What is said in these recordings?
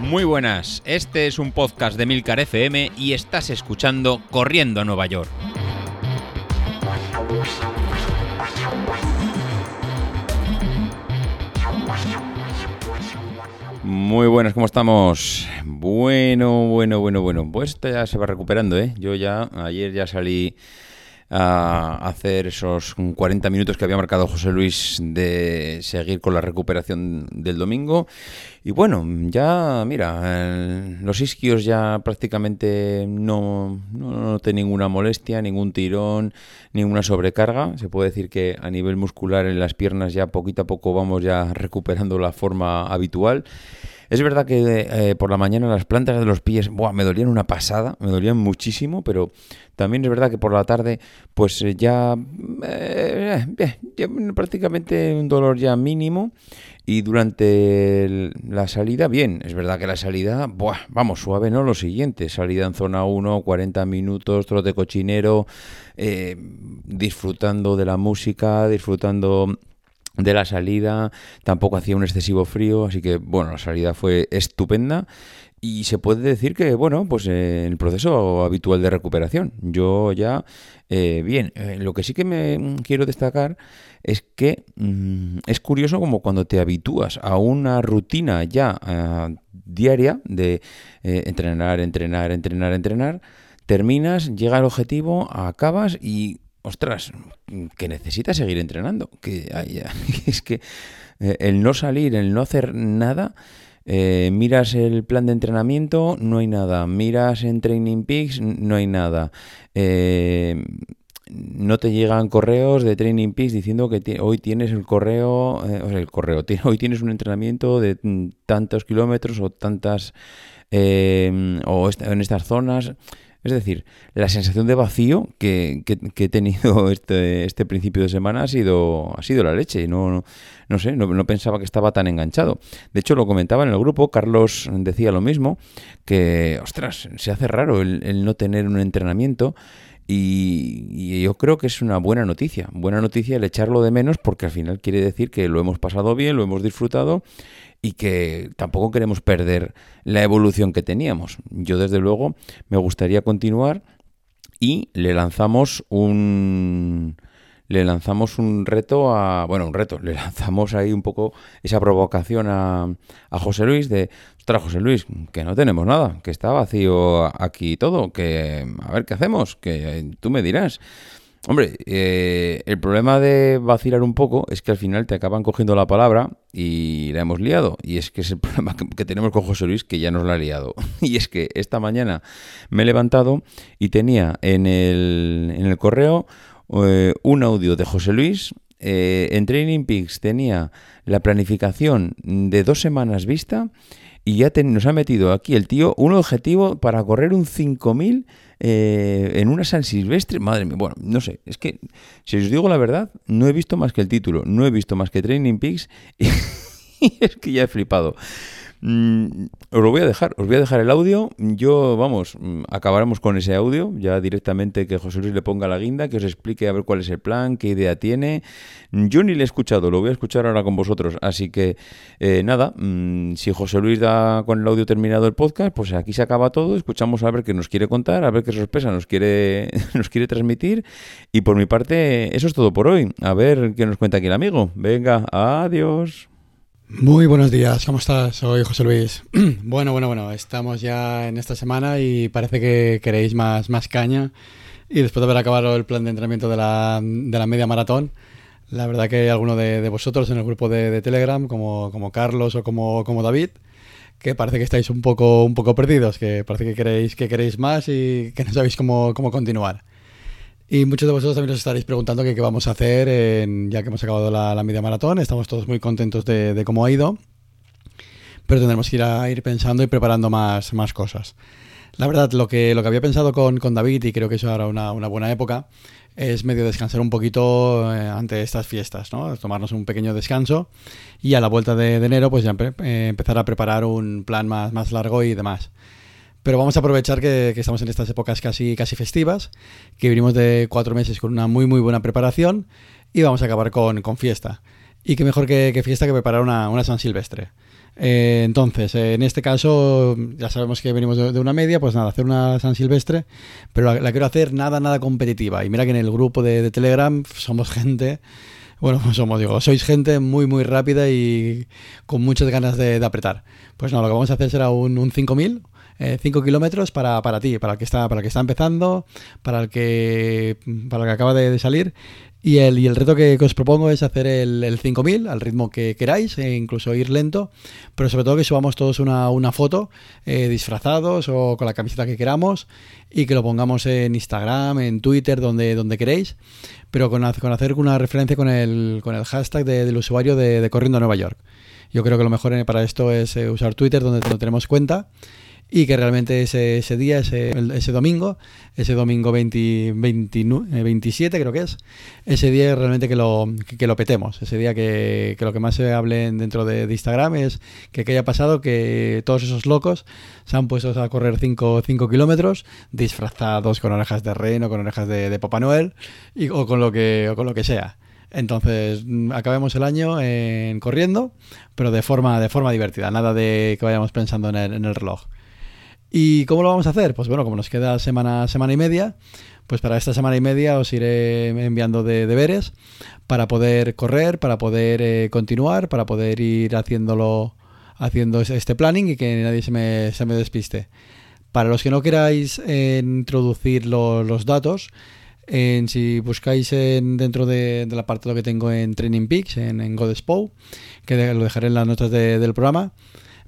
Muy buenas, este es un podcast de Milcar FM y estás escuchando Corriendo a Nueva York. Muy buenas, ¿cómo estamos? Bueno, bueno, bueno, bueno. Pues esto ya se va recuperando, ¿eh? Yo ya, ayer ya salí a hacer esos 40 minutos que había marcado José Luis de seguir con la recuperación del domingo. Y bueno, ya, mira, los isquios ya prácticamente no, no noté ninguna molestia, ningún tirón, ninguna sobrecarga. Se puede decir que a nivel muscular en las piernas ya poquito a poco vamos ya recuperando la forma habitual. Es verdad que eh, por la mañana las plantas de los pies me dolían una pasada, me dolían muchísimo, pero también es verdad que por la tarde pues eh, ya, eh, prácticamente un dolor ya mínimo y durante la salida, bien, es verdad que la salida, vamos, suave, ¿no? Lo siguiente, salida en zona 1, 40 minutos, trote cochinero, disfrutando de la música, disfrutando de la salida, tampoco hacía un excesivo frío, así que bueno, la salida fue estupenda y se puede decir que, bueno, pues eh, el proceso habitual de recuperación. Yo ya, eh, bien, eh, lo que sí que me quiero destacar es que mm, es curioso como cuando te habitúas a una rutina ya diaria de entrenar, entrenar, entrenar, entrenar, terminas, llega el objetivo, acabas y ostras, que necesitas seguir entrenando. Que es que eh, el no salir, el no hacer nada, eh, miras el plan de entrenamiento, no hay nada. Miras en Training Peaks, no hay nada. Eh, no te llegan correos de Training Peaks diciendo que hoy tienes el correo, o sea, el correo, hoy tienes un entrenamiento de tantos kilómetros o tantas, o en estas zonas. Es decir, la sensación de vacío que, he tenido este, este, principio de semana ha sido, ha sido la leche. No, no, sé, no, pensaba que estaba tan enganchado. De hecho, lo comentaba en el grupo, Carlos decía lo mismo, que, ostras, se hace raro el, no tener un entrenamiento. Y, yo creo que es una buena noticia. Buena noticia el echarlo de menos porque al final quiere decir que lo hemos pasado bien, lo hemos disfrutado y que tampoco queremos perder la evolución que teníamos. Yo desde luego me gustaría continuar y le lanzamos un le lanzamos un reto a bueno un reto le lanzamos ahí un poco esa provocación a, a José Luis de ostras José Luis que no tenemos nada que está vacío aquí todo que a ver qué hacemos que tú me dirás Hombre, eh, el problema de vacilar un poco es que al final te acaban cogiendo la palabra y la hemos liado. Y es que es el problema que, tenemos con José Luis, que ya nos la ha liado. Y es que esta mañana me he levantado y tenía en el, en el correo eh, un audio de José Luis. Eh, en Training Peaks tenía la planificación de dos semanas vista y ya nos ha metido aquí el tío un objetivo para correr un 5000 eh, en una San Silvestre. Madre mía, bueno, no sé, es que si os digo la verdad, no he visto más que el título, no he visto más que Training Peaks y es que ya he flipado. Mm, os lo voy a dejar, os voy a dejar el audio. Yo, vamos, mm, acabaremos con ese audio, ya directamente que José Luis le ponga la guinda, que os explique a ver cuál es el plan, qué idea tiene. Yo ni le he escuchado, lo voy a escuchar ahora con vosotros. Así que, eh, nada, mm, si José Luis da con el audio terminado el podcast, pues aquí se acaba todo. Escuchamos a ver qué nos quiere contar, a ver qué sorpresa nos quiere, nos quiere transmitir. Y por mi parte, eso es todo por hoy. A ver qué nos cuenta aquí el amigo. Venga, adiós. Muy buenos días, ¿cómo estás? Soy José Luis. bueno, bueno, bueno, estamos ya en esta semana y parece que queréis más, más caña. Y después de haber acabado el plan de entrenamiento de la, de la media maratón, la verdad que hay alguno de, vosotros en el grupo de, Telegram, como, como, Carlos o como, como David, que parece que estáis un poco, un poco perdidos, que parece que queréis, que queréis más y que no sabéis cómo, cómo continuar. Y muchos de vosotros también os estaréis preguntando qué, vamos a hacer ya que hemos acabado la, media maratón. Estamos todos muy contentos de, cómo ha ido, pero tendremos que ir, pensando y preparando más, más cosas. La verdad, lo que, lo que había pensado con, con David, y creo que eso era una, buena época, es medio descansar un poquito eh, ante estas fiestas, ¿no? Tomarnos un pequeño descanso y a la vuelta de, enero pues ya eh, empezar a preparar un plan más, más largo y demás. Pero vamos a aprovechar que, estamos en estas épocas casi, casi festivas, que venimos de cuatro meses con una muy muy buena preparación y vamos a acabar con, con fiesta. Y qué mejor que, fiesta que preparar una, una San Silvestre. Eh, entonces, en este caso, ya sabemos que venimos de, una media, pues nada, hacer una San Silvestre, pero la, quiero hacer nada, nada competitiva. Y mira que en el grupo de, Telegram somos gente, bueno, somos, digo, sois gente muy, muy rápida y con muchas ganas de, apretar. Pues no, lo que vamos a hacer será un, un 5000, 5 kilómetros para, para ti, para el que está, para el que está empezando, para el que, para el que acaba de salir y el, y el reto que, os propongo es hacer el, el 5000 al ritmo que queráis, e incluso ir lento, pero sobre todo que subamos todos una, una foto eh, disfrazados o con la camiseta que queramos y que lo pongamos en Instagram, en Twitter, donde, donde queréis, pero con, con hacer una referencia con el, con el hashtag del usuario de, Corriendo a Nueva York. Yo creo que lo mejor para esto es eh, usar Twitter, donde tenemos cuenta y que realmente ese, ese día, ese, ese, domingo, ese domingo 20, 27 eh, creo que es, ese día realmente que lo, que, lo petemos, ese día que, que, lo que más se hable dentro de, Instagram es que, haya pasado que todos esos locos se han puesto a correr 5 kilómetros disfrazados con orejas de reno, con orejas de, de Papá Noel o, con lo que, o con lo que sea. Entonces, mm, acabemos el año en corriendo, pero de forma, de forma divertida, nada de que vayamos pensando en el, en el reloj. ¿Y cómo lo vamos a hacer? Pues bueno, como nos queda semana, semana y media, pues para esta semana y media os iré enviando de deberes para poder correr, para poder eh, continuar, para poder ir haciéndolo, haciendo este planning y que nadie se me, se me despiste. Para los que no queráis eh, introducir los datos, si buscáis en, dentro de, del apartado que tengo en Training Peaks, en, en que lo dejaré en las notas del programa,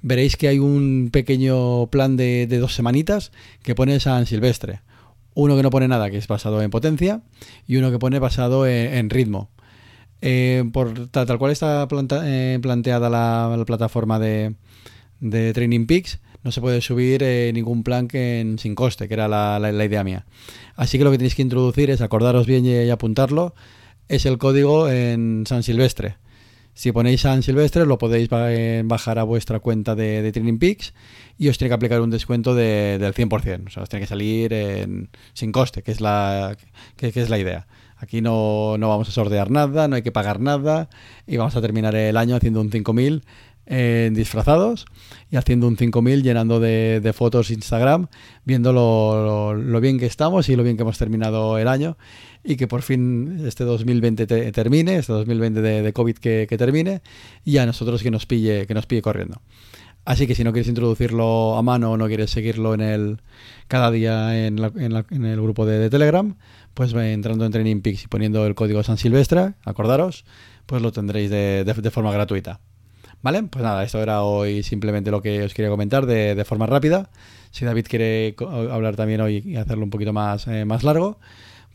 veréis que hay un pequeño plan de, dos semanitas que pone San Silvestre. Uno que no pone nada, que es basado en potencia, y uno que pone basado en, ritmo. Eh, por tal, cual está eh, planteada la, plataforma de, Training Peaks, no se puede subir eh, ningún plan que sin coste, que era la, la, idea mía. Así que lo que tenéis que introducir es acordaros bien y apuntarlo, es el código en San Silvestre. Si ponéis San Silvestre, lo podéis eh, bajar a vuestra cuenta de, de Peaks y os tiene que aplicar un descuento de, del 100%. O sea, os tiene que salir sin coste, que es la, que, es la idea. Aquí no, no, vamos a sortear nada, no hay que pagar nada y vamos a terminar el año haciendo un 5000 en disfrazados y haciendo un 5000 llenando de, fotos Instagram, viendo lo, lo, bien que estamos y lo bien que hemos terminado el año y que por fin este 2020 termine, este 2020 de, de COVID que, termine y a nosotros que nos pille, que nos pille corriendo. Así que si no quieres introducirlo a mano o no quieres seguirlo en el cada día en, en, el grupo de, Telegram, pues entrando en Training Peaks y poniendo el código San Silvestre, acordaros, pues lo tendréis de, de, forma gratuita. ¿Vale? Pues nada, esto era hoy simplemente lo que os quería comentar de, de forma rápida. Si David quiere hablar también hoy y hacerlo un poquito más, eh, más largo,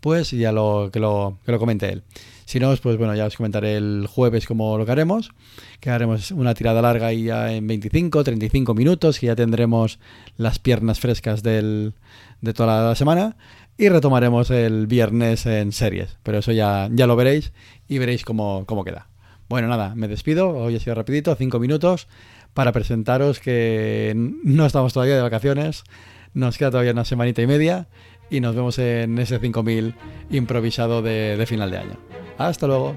pues ya lo, que, lo, que lo comente él. Si no, pues bueno, ya os comentaré el jueves cómo lo que haremos, que haremos una tirada larga y ya en 25, 35 minutos, que ya tendremos las piernas frescas del, de toda la semana y retomaremos el viernes en series, pero eso ya, ya lo veréis y veréis cómo, cómo queda. Bueno, nada, me despido, hoy ha sido rapidito, 5 minutos, para presentaros que no estamos todavía de vacaciones, nos queda todavía una semanita y media y nos vemos en ese 5000 improvisado de, de final de año. Hasta luego.